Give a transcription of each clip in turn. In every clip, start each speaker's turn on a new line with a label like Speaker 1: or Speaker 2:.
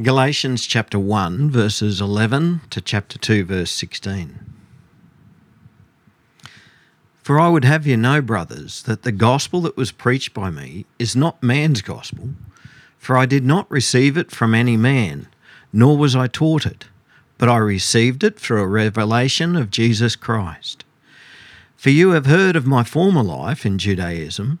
Speaker 1: Galatians chapter 1, verses 11 to chapter 2, verse 16. For I would have you know, brothers, that the gospel that was preached by me is not man's gospel, for I did not receive it from any man, nor was I taught it, but I received it through a revelation of Jesus Christ. For you have heard of my former life in Judaism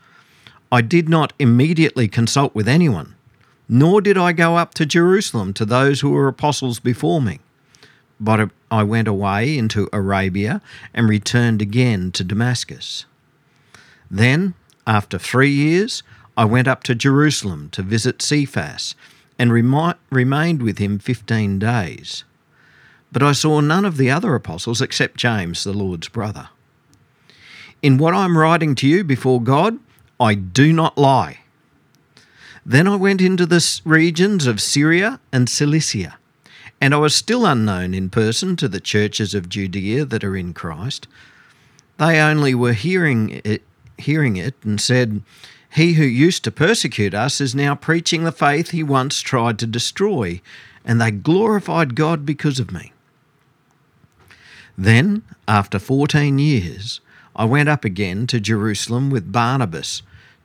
Speaker 1: I did not immediately consult with anyone, nor did I go up to Jerusalem to those who were apostles before me. But I went away into Arabia and returned again to Damascus. Then, after three years, I went up to Jerusalem to visit Cephas and remi- remained with him fifteen days. But I saw none of the other apostles except James, the Lord's brother. In what I am writing to you before God, I do not lie. Then I went into the regions of Syria and Cilicia, and I was still unknown in person to the churches of Judea that are in Christ. They only were hearing it, hearing it and said, He who used to persecute us is now preaching the faith he once tried to destroy, and they glorified God because of me. Then, after fourteen years, I went up again to Jerusalem with Barnabas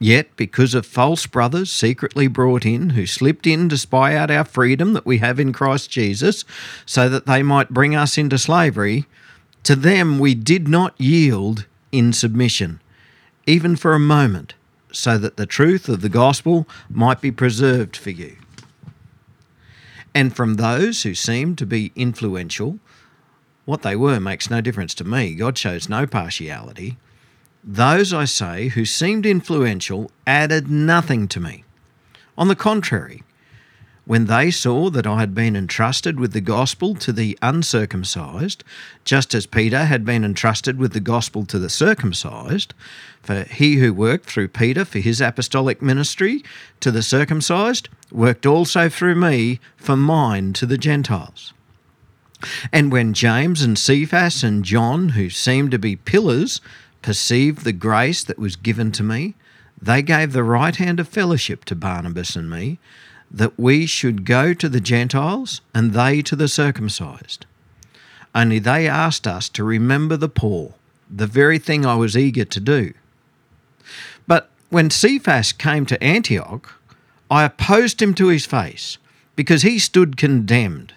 Speaker 1: Yet, because of false brothers secretly brought in, who slipped in to spy out our freedom that we have in Christ Jesus, so that they might bring us into slavery, to them we did not yield in submission, even for a moment, so that the truth of the gospel might be preserved for you. And from those who seemed to be influential, what they were makes no difference to me. God shows no partiality. Those, I say, who seemed influential added nothing to me. On the contrary, when they saw that I had been entrusted with the gospel to the uncircumcised, just as Peter had been entrusted with the gospel to the circumcised, for he who worked through Peter for his apostolic ministry to the circumcised worked also through me for mine to the Gentiles. And when James and Cephas and John, who seemed to be pillars, perceived the grace that was given to me, they gave the right hand of fellowship to Barnabas and me, that we should go to the Gentiles and they to the circumcised. Only they asked us to remember the poor, the very thing I was eager to do. But when Cephas came to Antioch, I opposed him to his face, because he stood condemned.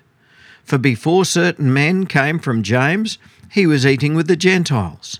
Speaker 1: For before certain men came from James, he was eating with the Gentiles.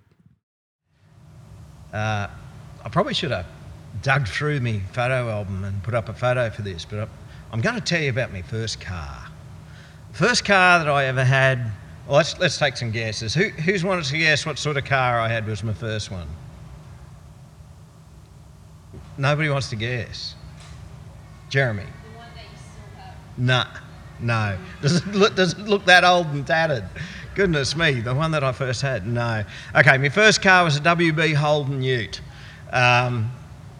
Speaker 1: Uh, I probably should have dug through my photo album and put up a photo for this, but I'm going to tell you about my first car. First car that I ever had. Well, let's let's take some guesses. Who who's wanted to guess what sort of car I had was my first one? Nobody wants to guess. Jeremy. Nah, no. Does it, look, does it look that old and tattered? Goodness me, the one that I first had, no. Okay, my first car was a WB Holden Ute. Um,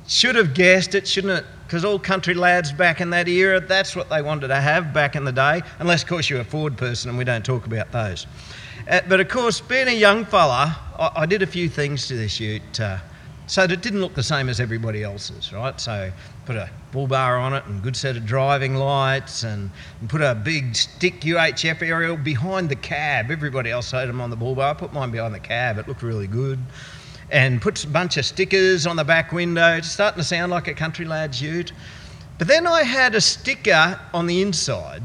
Speaker 1: should have guessed it, shouldn't it? Because all country lads back in that era, that's what they wanted to have back in the day, unless, of course, you're a Ford person and we don't talk about those. Uh, but of course, being a young fella, I, I did a few things to this ute uh, so that it didn't look the same as everybody else's, right? So put a bull bar on it and good set of driving lights and, and put a big stick UHF aerial behind the cab. Everybody else had them on the bull bar. I put mine behind the cab. It looked really good and puts a bunch of stickers on the back window. It's starting to sound like a country lad's ute. But then I had a sticker on the inside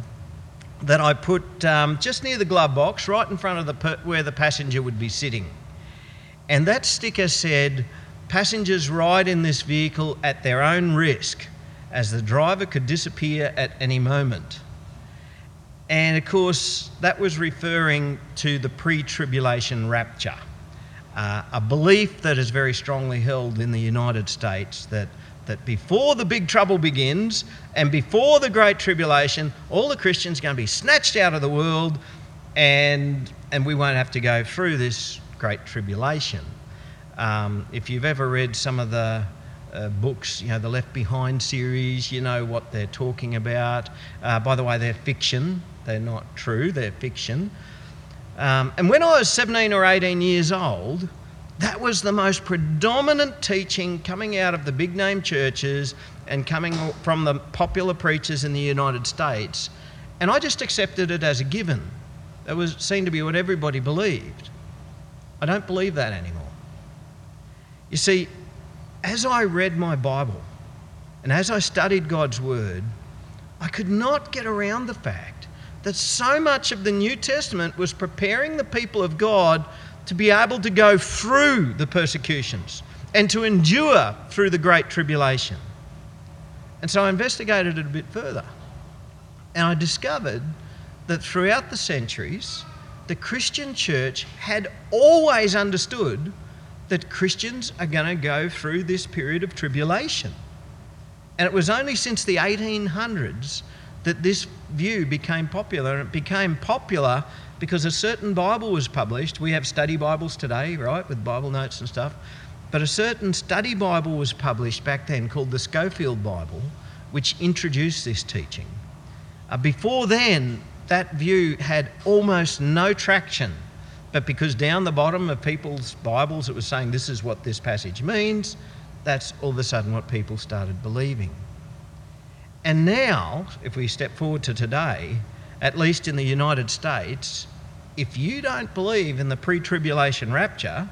Speaker 1: that I put um, just near the glove box, right in front of the per- where the passenger would be sitting. And that sticker said, Passengers ride in this vehicle at their own risk, as the driver could disappear at any moment. And of course, that was referring to the pre tribulation rapture uh, a belief that is very strongly held in the United States that, that before the big trouble begins and before the great tribulation, all the Christians are going to be snatched out of the world and, and we won't have to go through this great tribulation. Um, if you've ever read some of the uh, books, you know, the Left Behind series, you know what they're talking about. Uh, by the way, they're fiction, they're not true, they're fiction. Um, and when I was 17 or 18 years old, that was the most predominant teaching coming out of the big name churches and coming from the popular preachers in the United States. And I just accepted it as a given. That was seemed to be what everybody believed. I don't believe that anymore. You see, as I read my Bible and as I studied God's Word, I could not get around the fact that so much of the New Testament was preparing the people of God to be able to go through the persecutions and to endure through the great tribulation. And so I investigated it a bit further. And I discovered that throughout the centuries, the Christian church had always understood that Christians are going to go through this period of tribulation. And it was only since the 1800s that this view became popular. And it became popular because a certain Bible was published. We have study Bibles today, right, with Bible notes and stuff. But a certain study Bible was published back then called the Scofield Bible, which introduced this teaching. Uh, before then, that view had almost no traction. But because down the bottom of people's Bibles it was saying this is what this passage means, that's all of a sudden what people started believing. And now, if we step forward to today, at least in the United States, if you don't believe in the pre tribulation rapture,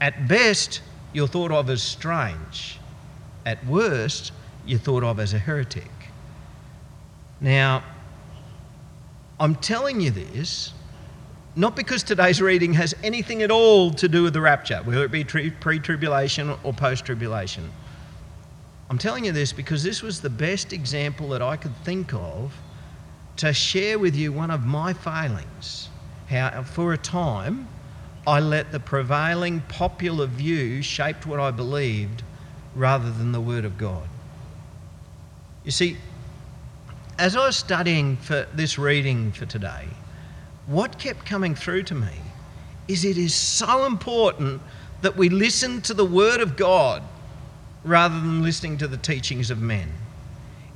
Speaker 1: at best you're thought of as strange. At worst, you're thought of as a heretic. Now, I'm telling you this not because today's reading has anything at all to do with the rapture, whether it be pre tribulation or post tribulation. I'm telling you this because this was the best example that I could think of to share with you one of my failings. How, for a time, I let the prevailing popular view shape what I believed rather than the Word of God. You see, as I was studying for this reading for today, what kept coming through to me is it is so important that we listen to the Word of God rather than listening to the teachings of men.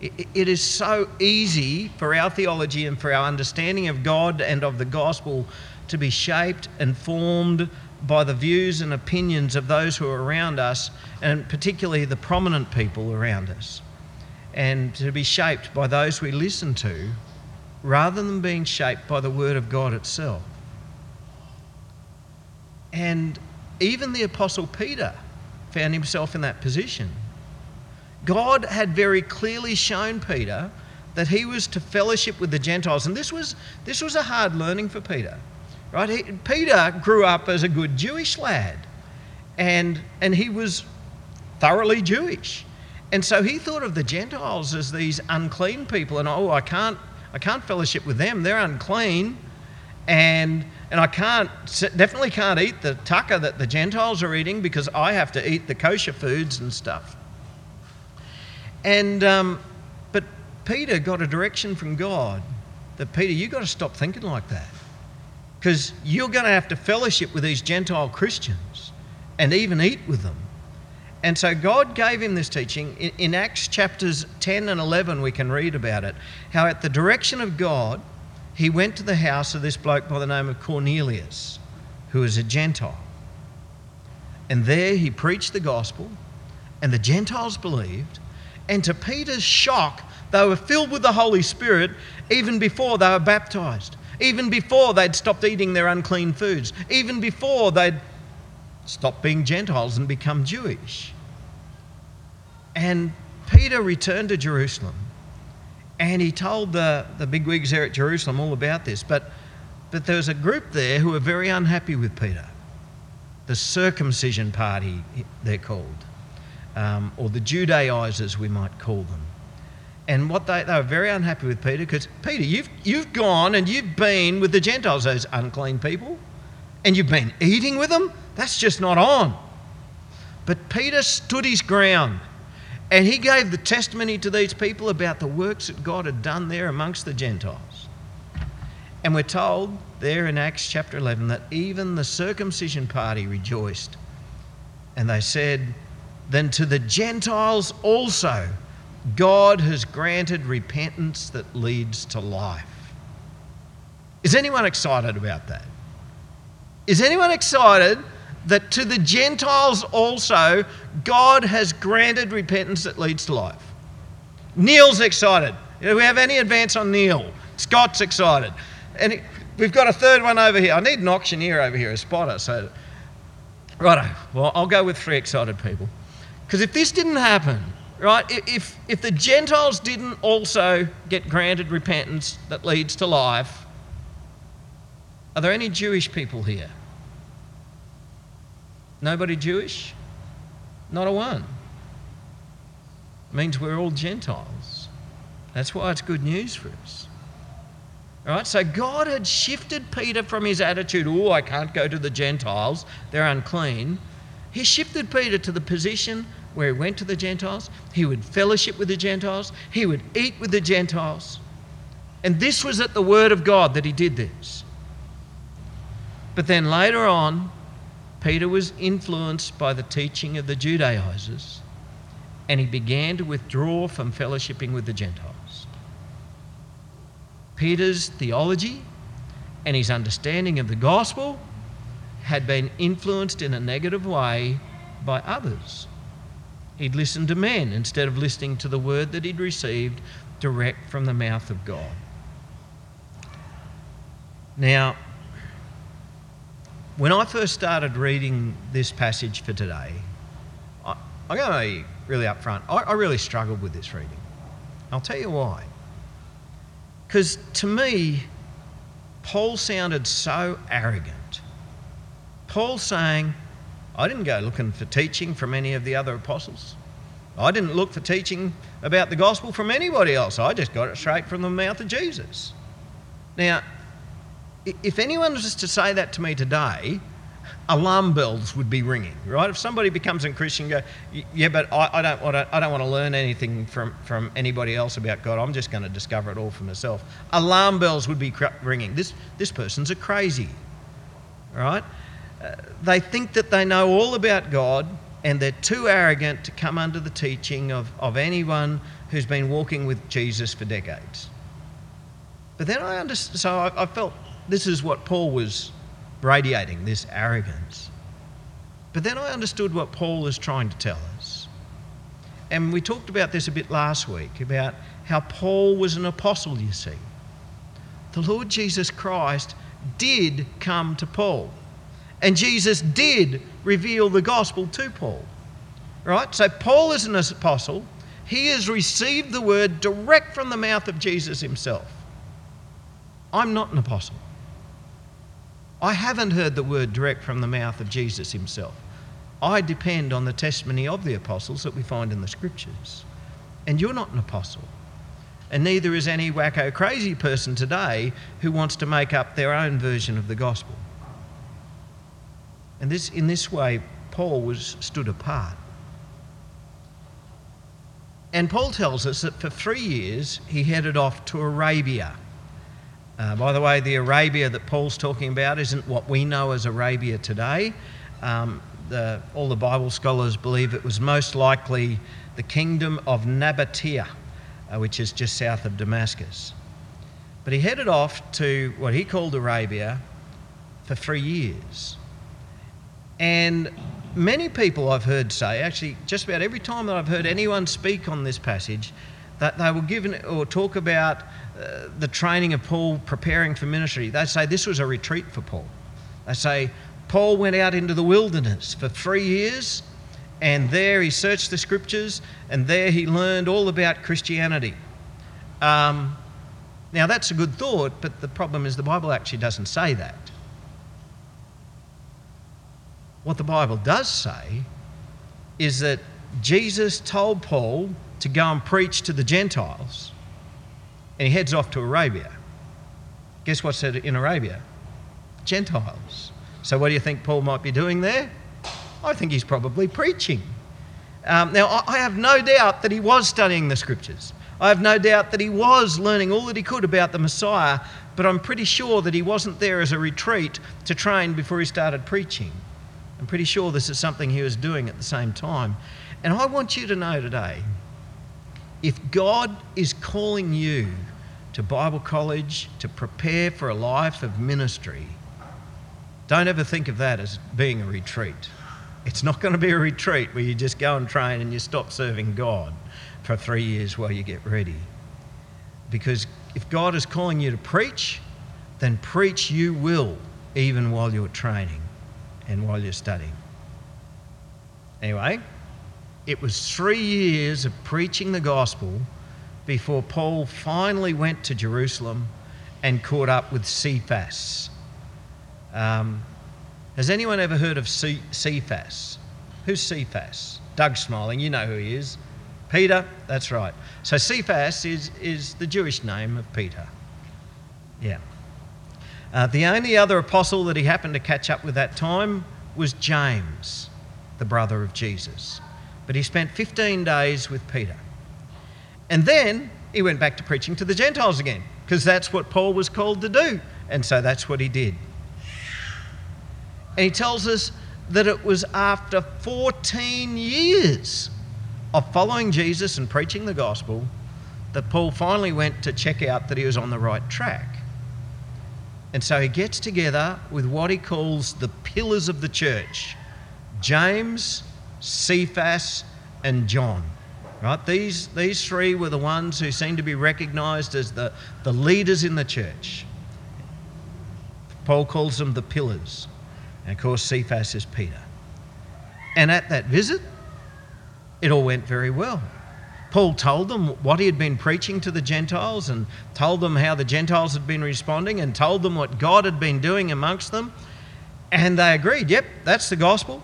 Speaker 1: It is so easy for our theology and for our understanding of God and of the gospel to be shaped and formed by the views and opinions of those who are around us, and particularly the prominent people around us, and to be shaped by those we listen to rather than being shaped by the Word of God itself. And even the Apostle Peter found himself in that position. God had very clearly shown Peter that he was to fellowship with the Gentiles, and this was, this was a hard learning for Peter. Right? He, Peter grew up as a good Jewish lad, and, and he was thoroughly Jewish. And so he thought of the Gentiles as these unclean people, and oh, I can't, I can't fellowship with them, they're unclean. And and I can't, definitely can't eat the tucker that the Gentiles are eating because I have to eat the kosher foods and stuff. And, um, but Peter got a direction from God that, Peter, you've got to stop thinking like that. Because you're going to have to fellowship with these Gentile Christians and even eat with them. And so God gave him this teaching. In, in Acts chapters 10 and 11, we can read about it. How, at the direction of God, he went to the house of this bloke by the name of Cornelius, who was a Gentile. And there he preached the gospel, and the Gentiles believed. And to Peter's shock, they were filled with the Holy Spirit even before they were baptized, even before they'd stopped eating their unclean foods, even before they'd stopped being Gentiles and become Jewish. And Peter returned to Jerusalem and he told the, the bigwigs there at Jerusalem all about this. But, but there was a group there who were very unhappy with Peter. The circumcision party, they're called, um, or the Judaizers, we might call them. And what they, they were very unhappy with Peter because, Peter, you've, you've gone and you've been with the Gentiles, those unclean people, and you've been eating with them. That's just not on. But Peter stood his ground and he gave the testimony to these people about the works that God had done there amongst the Gentiles. And we're told there in Acts chapter 11 that even the circumcision party rejoiced. And they said, Then to the Gentiles also God has granted repentance that leads to life. Is anyone excited about that? Is anyone excited that to the Gentiles also God has granted repentance that leads to life. Neil's excited. Do we have any advance on Neil? Scott's excited. And we've got a third one over here. I need an auctioneer over here, a spotter. So, righto. Well, I'll go with three excited people. Because if this didn't happen, right, if, if the Gentiles didn't also get granted repentance that leads to life, are there any Jewish people here? Nobody Jewish? Not a one. It means we're all Gentiles. That's why it's good news for us. All right, so God had shifted Peter from his attitude, oh, I can't go to the Gentiles, they're unclean. He shifted Peter to the position where he went to the Gentiles, he would fellowship with the Gentiles, he would eat with the Gentiles. And this was at the word of God that he did this. But then later on, Peter was influenced by the teaching of the Judaizers and he began to withdraw from fellowshipping with the Gentiles. Peter's theology and his understanding of the gospel had been influenced in a negative way by others. He'd listened to men instead of listening to the word that he'd received direct from the mouth of God. Now, when I first started reading this passage for today, I, am going to be really upfront. I, I really struggled with this reading. I'll tell you why. Because to me, Paul sounded so arrogant. Paul saying, I didn't go looking for teaching from any of the other apostles. I didn't look for teaching about the gospel from anybody else. I just got it straight from the mouth of Jesus. Now, if anyone was to say that to me today, alarm bells would be ringing, right? If somebody becomes a Christian, go, yeah, but I, I, don't want to, I don't want to learn anything from, from anybody else about God. I'm just going to discover it all for myself. Alarm bells would be ringing. This, this person's a crazy, right? Uh, they think that they know all about God and they're too arrogant to come under the teaching of, of anyone who's been walking with Jesus for decades. But then I understood, so I, I felt this is what Paul was radiating this arrogance. But then I understood what Paul is trying to tell us. And we talked about this a bit last week about how Paul was an apostle, you see. The Lord Jesus Christ did come to Paul. And Jesus did reveal the gospel to Paul. Right? So Paul is an apostle. He has received the word direct from the mouth of Jesus himself. I'm not an apostle. I haven't heard the word direct from the mouth of Jesus himself. I depend on the testimony of the apostles that we find in the scriptures. And you're not an apostle. And neither is any wacko crazy person today who wants to make up their own version of the gospel. And this, in this way, Paul was stood apart. And Paul tells us that for three years he headed off to Arabia. Uh, by the way, the Arabia that Paul's talking about isn't what we know as Arabia today. Um, the, all the Bible scholars believe it was most likely the kingdom of Nabatea, uh, which is just south of Damascus. But he headed off to what he called Arabia for three years. And many people I've heard say, actually, just about every time that I've heard anyone speak on this passage, that they were given or talk about uh, the training of Paul preparing for ministry, they say this was a retreat for Paul. They say Paul went out into the wilderness for three years, and there he searched the scriptures, and there he learned all about Christianity. Um, now, that's a good thought, but the problem is the Bible actually doesn't say that. What the Bible does say is that Jesus told Paul to go and preach to the Gentiles, and he heads off to Arabia. Guess what's in Arabia? Gentiles. So, what do you think Paul might be doing there? I think he's probably preaching. Um, now, I have no doubt that he was studying the scriptures. I have no doubt that he was learning all that he could about the Messiah, but I'm pretty sure that he wasn't there as a retreat to train before he started preaching. I'm pretty sure this is something he was doing at the same time. And I want you to know today if God is calling you to Bible college to prepare for a life of ministry, don't ever think of that as being a retreat. It's not going to be a retreat where you just go and train and you stop serving God for three years while you get ready. Because if God is calling you to preach, then preach you will, even while you're training and while you're studying. Anyway, it was three years of preaching the gospel before Paul finally went to Jerusalem and caught up with Cephas. Um, has anyone ever heard of Cephas? Who's Cephas? Doug's smiling, you know who he is. Peter, that's right. So Cephas is, is the Jewish name of Peter. Yeah. Uh, the only other apostle that he happened to catch up with that time was James, the brother of Jesus. But he spent 15 days with Peter. And then he went back to preaching to the Gentiles again, because that's what Paul was called to do. And so that's what he did. And he tells us that it was after 14 years of following Jesus and preaching the gospel that Paul finally went to check out that he was on the right track. And so he gets together with what he calls the pillars of the church James, Cephas, and John. Right? These, these three were the ones who seem to be recognized as the, the leaders in the church. Paul calls them the pillars. And of course, Cephas is Peter. And at that visit, it all went very well. Paul told them what he had been preaching to the Gentiles and told them how the Gentiles had been responding and told them what God had been doing amongst them. And they agreed, yep, that's the gospel.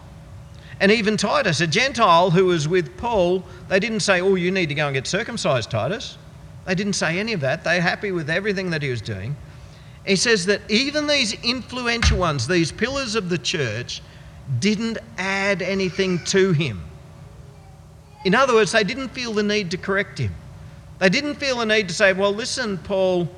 Speaker 1: And even Titus, a Gentile who was with Paul, they didn't say, oh, you need to go and get circumcised, Titus. They didn't say any of that. They're happy with everything that he was doing. He says that even these influential ones, these pillars of the church, didn't add anything to him. In other words, they didn't feel the need to correct him. They didn't feel the need to say, well, listen, Paul,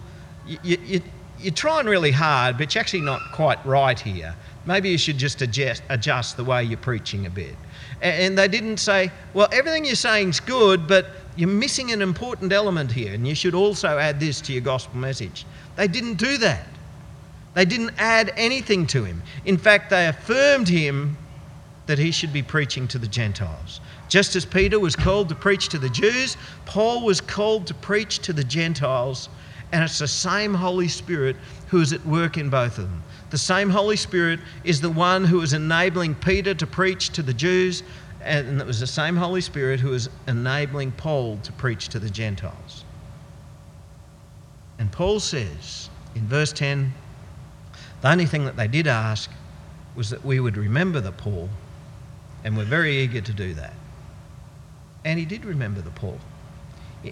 Speaker 1: you, you, you're trying really hard, but you're actually not quite right here. Maybe you should just adjust, adjust the way you're preaching a bit. And they didn't say, well, everything you're saying's good, but you're missing an important element here, and you should also add this to your gospel message. They didn't do that. They didn't add anything to him. In fact, they affirmed him that he should be preaching to the Gentiles. Just as Peter was called to preach to the Jews, Paul was called to preach to the Gentiles, and it's the same Holy Spirit who is at work in both of them. The same Holy Spirit is the one who is enabling Peter to preach to the Jews, and it was the same Holy Spirit who is enabling Paul to preach to the Gentiles. And Paul says in verse 10 the only thing that they did ask was that we would remember the Paul, and we're very eager to do that. And he did remember the Paul.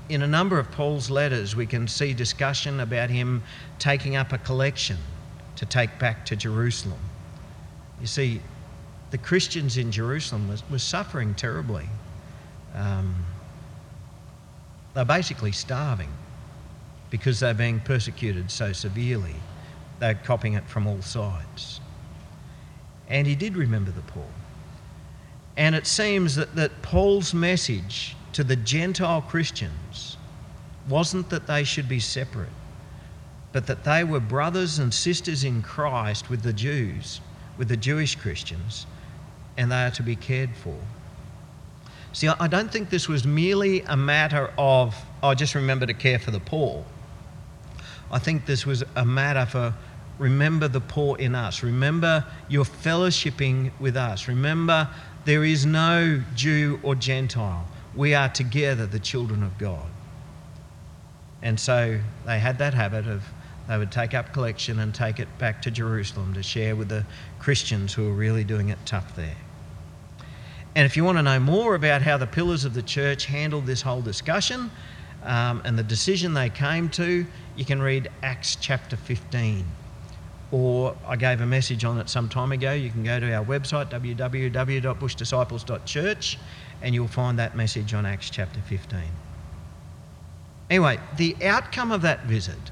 Speaker 1: In a number of Paul's letters, we can see discussion about him taking up a collection to take back to Jerusalem. You see, the Christians in Jerusalem was, was suffering terribly. Um, They're basically starving because they're being persecuted so severely. They're copying it from all sides. And he did remember the poor. And it seems that, that Paul's message to the Gentile Christians wasn't that they should be separate, but that they were brothers and sisters in Christ with the Jews, with the Jewish Christians, and they are to be cared for. See, I don't think this was merely a matter of, oh, just remember to care for the poor. I think this was a matter for remember the poor in us. Remember your fellowshipping with us. Remember there is no Jew or Gentile. We are together the children of God. And so they had that habit of they would take up collection and take it back to Jerusalem to share with the Christians who were really doing it tough there. And if you want to know more about how the pillars of the church handled this whole discussion um, and the decision they came to, you can read Acts chapter 15. Or I gave a message on it some time ago. You can go to our website, www.bushdisciples.church, and you'll find that message on Acts chapter 15. Anyway, the outcome of that visit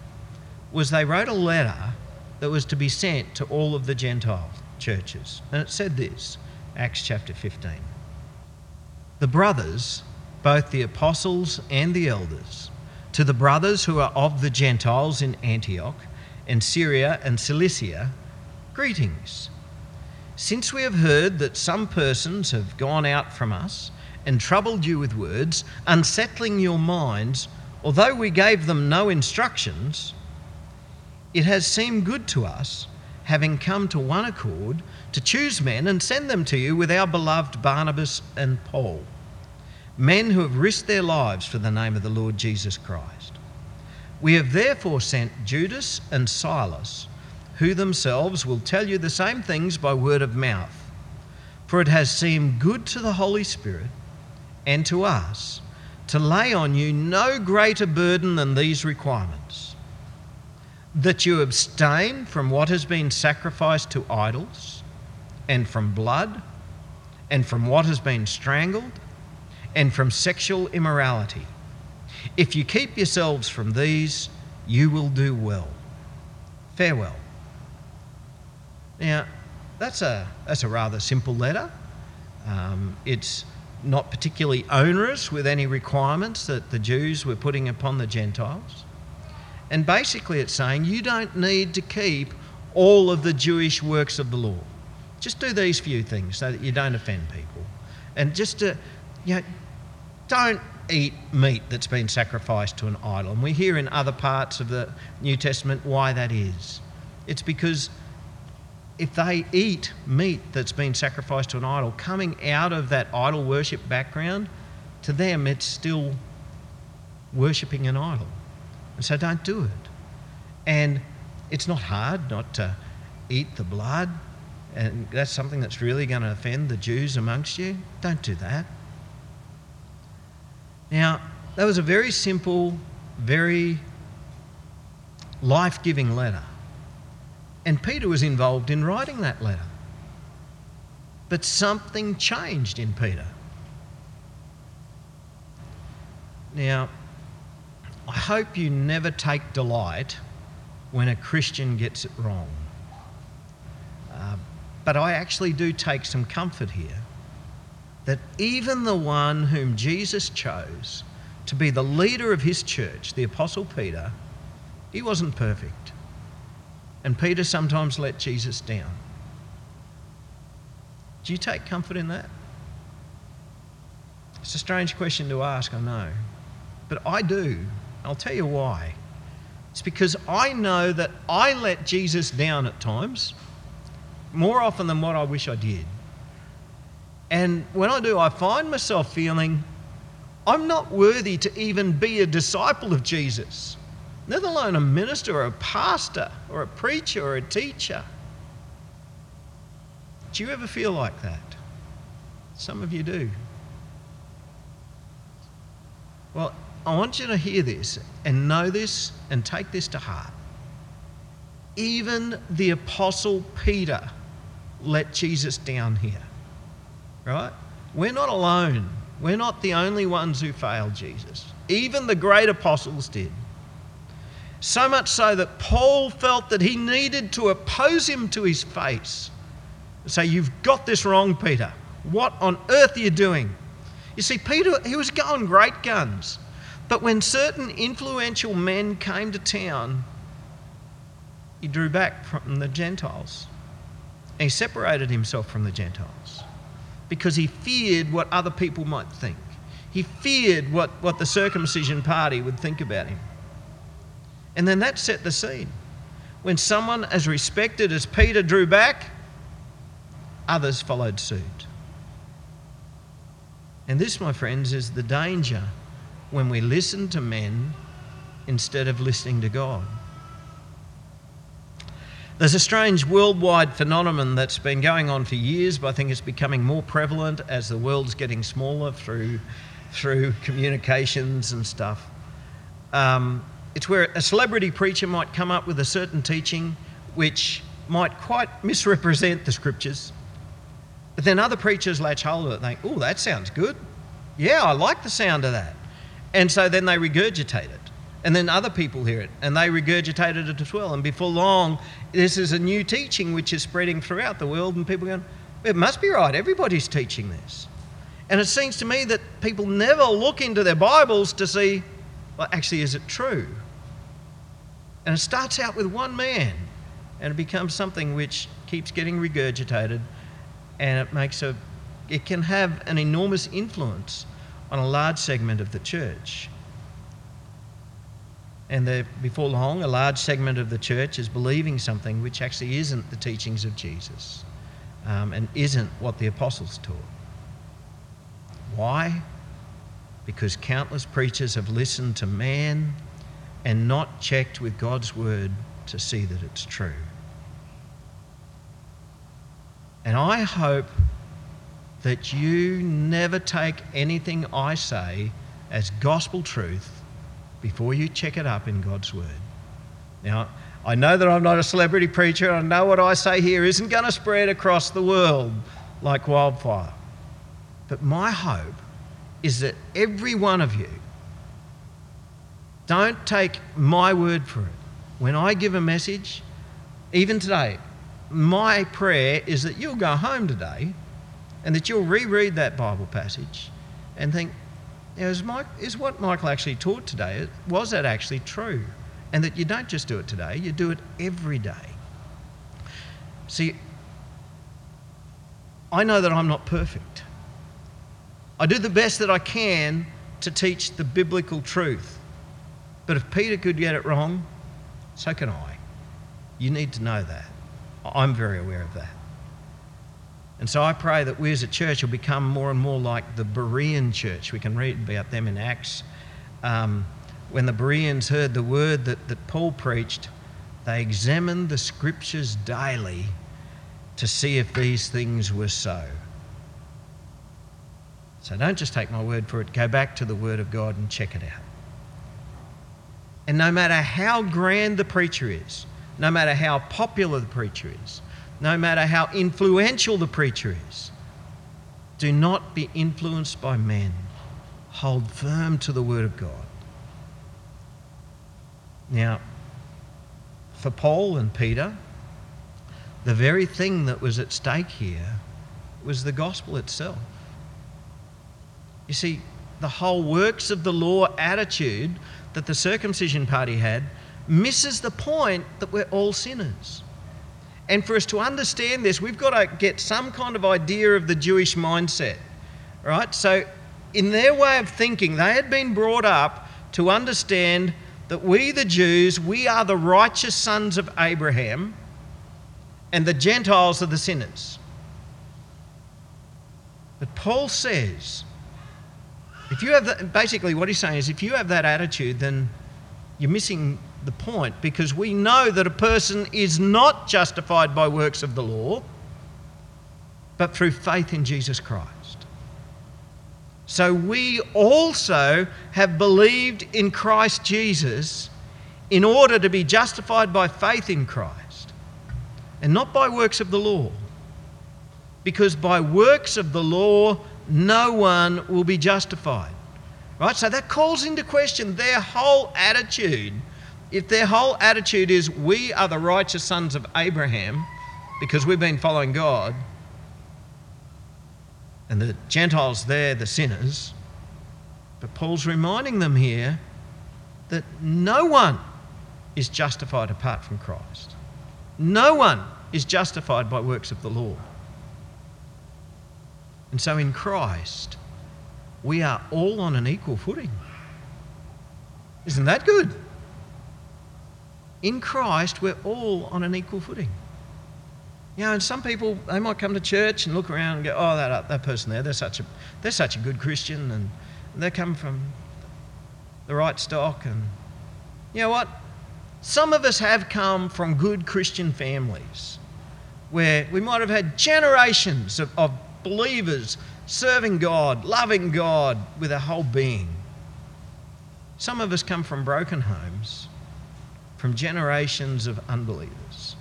Speaker 1: was they wrote a letter that was to be sent to all of the Gentile churches. And it said this Acts chapter 15 the brothers, both the apostles and the elders, to the brothers who are of the Gentiles in Antioch and Syria and Cilicia, greetings. Since we have heard that some persons have gone out from us and troubled you with words, unsettling your minds, although we gave them no instructions, it has seemed good to us, having come to one accord, to choose men and send them to you with our beloved Barnabas and Paul men who have risked their lives for the name of the Lord Jesus Christ. We have therefore sent Judas and Silas, who themselves will tell you the same things by word of mouth. For it has seemed good to the Holy Spirit and to us to lay on you no greater burden than these requirements that you abstain from what has been sacrificed to idols, and from blood, and from what has been strangled and from sexual immorality. If you keep yourselves from these, you will do well. Farewell. Now, that's a, that's a rather simple letter. Um, it's not particularly onerous with any requirements that the Jews were putting upon the Gentiles. And basically, it's saying you don't need to keep all of the Jewish works of the law. Just do these few things so that you don't offend people. And just to, you know, don't eat meat that's been sacrificed to an idol. And we hear in other parts of the New Testament why that is. It's because if they eat meat that's been sacrificed to an idol, coming out of that idol worship background, to them it's still worshipping an idol. And so don't do it. And it's not hard not to eat the blood, and that's something that's really going to offend the Jews amongst you. Don't do that. Now, that was a very simple, very life giving letter. And Peter was involved in writing that letter. But something changed in Peter. Now, I hope you never take delight when a Christian gets it wrong. Uh, but I actually do take some comfort here that even the one whom Jesus chose to be the leader of his church, the Apostle Peter, he wasn't perfect. And Peter sometimes let Jesus down. Do you take comfort in that? It's a strange question to ask, I know. But I do. I'll tell you why. It's because I know that I let Jesus down at times, more often than what I wish I did. And when I do, I find myself feeling I'm not worthy to even be a disciple of Jesus, let alone a minister or a pastor or a preacher or a teacher. Do you ever feel like that? Some of you do. Well, I want you to hear this and know this and take this to heart. Even the Apostle Peter let Jesus down here right? We're not alone We're not the only ones who failed Jesus. Even the great apostles did. So much so that Paul felt that he needed to oppose him to his face. Say, You've got this wrong, Peter. What on earth are you doing? You see, Peter, he was going great guns. But when certain influential men came to town, he drew back from the Gentiles. He separated himself from the Gentiles because he feared what other people might think. He feared what, what the circumcision party would think about him. And then that set the scene. When someone as respected as Peter drew back, others followed suit. And this, my friends, is the danger when we listen to men instead of listening to God. There's a strange worldwide phenomenon that's been going on for years, but I think it's becoming more prevalent as the world's getting smaller through, through communications and stuff. Um, it's where a celebrity preacher might come up with a certain teaching which might quite misrepresent the scriptures, but then other preachers latch hold of it and think, oh, that sounds good. Yeah, I like the sound of that. And so then they regurgitate it. And then other people hear it and they regurgitate it as well. And before long, this is a new teaching which is spreading throughout the world, and people are going, it must be right, everybody's teaching this. And it seems to me that people never look into their Bibles to see, well, actually, is it true? And it starts out with one man, and it becomes something which keeps getting regurgitated, and it makes a, it can have an enormous influence on a large segment of the church. And the, before long, a large segment of the church is believing something which actually isn't the teachings of Jesus um, and isn't what the apostles taught. Why? Because countless preachers have listened to man and not checked with God's word to see that it's true. And I hope that you never take anything I say as gospel truth before you check it up in God's Word. Now, I know that I'm not a celebrity preacher. I know what I say here isn't going to spread across the world like wildfire. But my hope is that every one of you don't take my word for it. When I give a message, even today, my prayer is that you'll go home today and that you'll reread that Bible passage and think, is, Mike, is what Michael actually taught today, was that actually true? And that you don't just do it today, you do it every day. See, I know that I'm not perfect. I do the best that I can to teach the biblical truth. But if Peter could get it wrong, so can I. You need to know that. I'm very aware of that. And so I pray that we as a church will become more and more like the Berean church. We can read about them in Acts. Um, when the Bereans heard the word that, that Paul preached, they examined the scriptures daily to see if these things were so. So don't just take my word for it, go back to the word of God and check it out. And no matter how grand the preacher is, no matter how popular the preacher is, no matter how influential the preacher is. Do not be influenced by men. Hold firm to the Word of God. Now, for Paul and Peter, the very thing that was at stake here was the gospel itself. You see, the whole works of the law attitude that the circumcision party had misses the point that we're all sinners. And for us to understand this, we've got to get some kind of idea of the Jewish mindset, right? So, in their way of thinking, they had been brought up to understand that we, the Jews, we are the righteous sons of Abraham, and the Gentiles are the sinners. But Paul says, if you have basically what he's saying is, if you have that attitude, then you're missing the point because we know that a person is not justified by works of the law, but through faith in Jesus Christ. So we also have believed in Christ Jesus in order to be justified by faith in Christ and not by works of the law. Because by works of the law, no one will be justified. Right? So that calls into question their whole attitude. If their whole attitude is, we are the righteous sons of Abraham because we've been following God, and the Gentiles, they're the sinners. But Paul's reminding them here that no one is justified apart from Christ. No one is justified by works of the law. And so in Christ, we are all on an equal footing. Isn't that good? In Christ, we're all on an equal footing. You know, and some people they might come to church and look around and go, "Oh, that that person there, they're such a they're such a good Christian, and they come from the right stock." And you know what? Some of us have come from good Christian families where we might have had generations of, of believers serving God, loving God with our whole being. Some of us come from broken homes, from generations of unbelievers.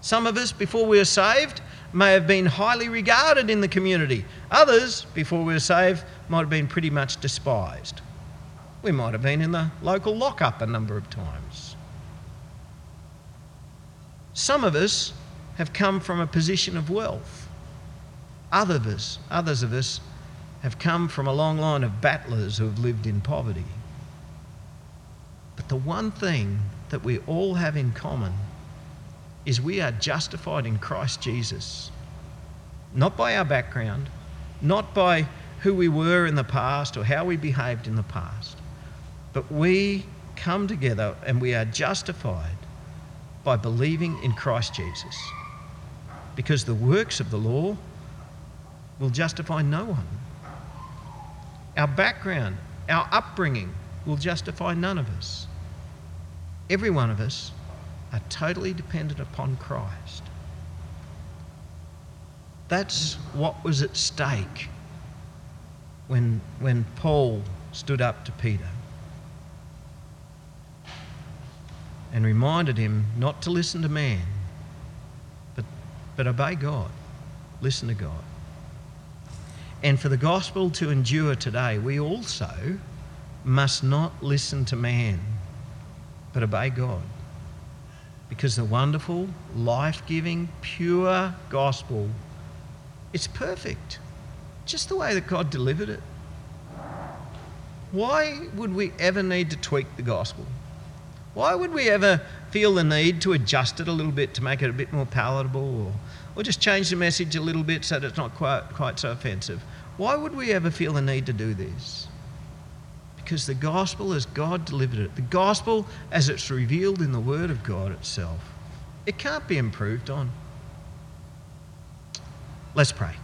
Speaker 1: Some of us, before we were saved, may have been highly regarded in the community. Others, before we were saved, might have been pretty much despised. We might have been in the local lockup a number of times. Some of us have come from a position of wealth. Others of us have come from a long line of battlers who have lived in poverty. But the one thing that we all have in common is we are justified in Christ Jesus. Not by our background, not by who we were in the past or how we behaved in the past, but we come together and we are justified by believing in Christ Jesus. Because the works of the law will justify no one. Our background, our upbringing will justify none of us. Every one of us are totally dependent upon Christ. That's what was at stake when, when Paul stood up to Peter and reminded him not to listen to man, but, but obey God. Listen to God. And for the gospel to endure today, we also must not listen to man, but obey God. Because the wonderful, life giving, pure gospel, it's perfect. Just the way that God delivered it. Why would we ever need to tweak the gospel? Why would we ever feel the need to adjust it a little bit to make it a bit more palatable or, or just change the message a little bit so that it's not quite, quite so offensive? Why would we ever feel the need to do this? Because the gospel as God delivered it, the gospel as it's revealed in the Word of God itself, it can't be improved on. Let's pray.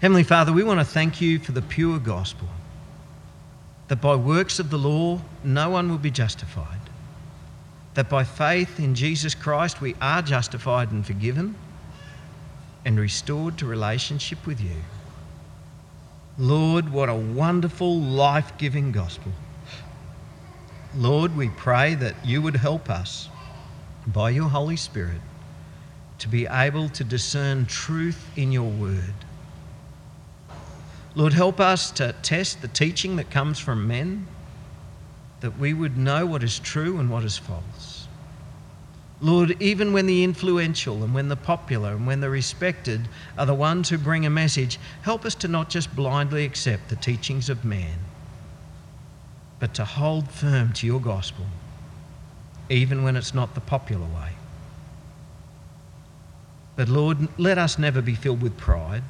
Speaker 1: Heavenly Father, we want to thank you for the pure gospel that by works of the law no one will be justified, that by faith in Jesus Christ we are justified and forgiven and restored to relationship with you. Lord, what a wonderful, life giving gospel. Lord, we pray that you would help us by your Holy Spirit to be able to discern truth in your word. Lord, help us to test the teaching that comes from men, that we would know what is true and what is false. Lord, even when the influential and when the popular and when the respected are the ones who bring a message, help us to not just blindly accept the teachings of man, but to hold firm to your gospel, even when it's not the popular way. But Lord, let us never be filled with pride,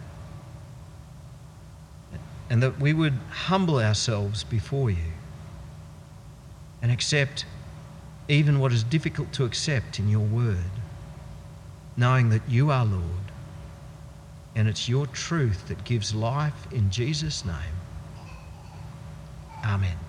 Speaker 1: and that we would humble ourselves before you and accept even what is difficult to accept in your word, knowing that you are Lord and it's your truth that gives life in Jesus' name. Amen.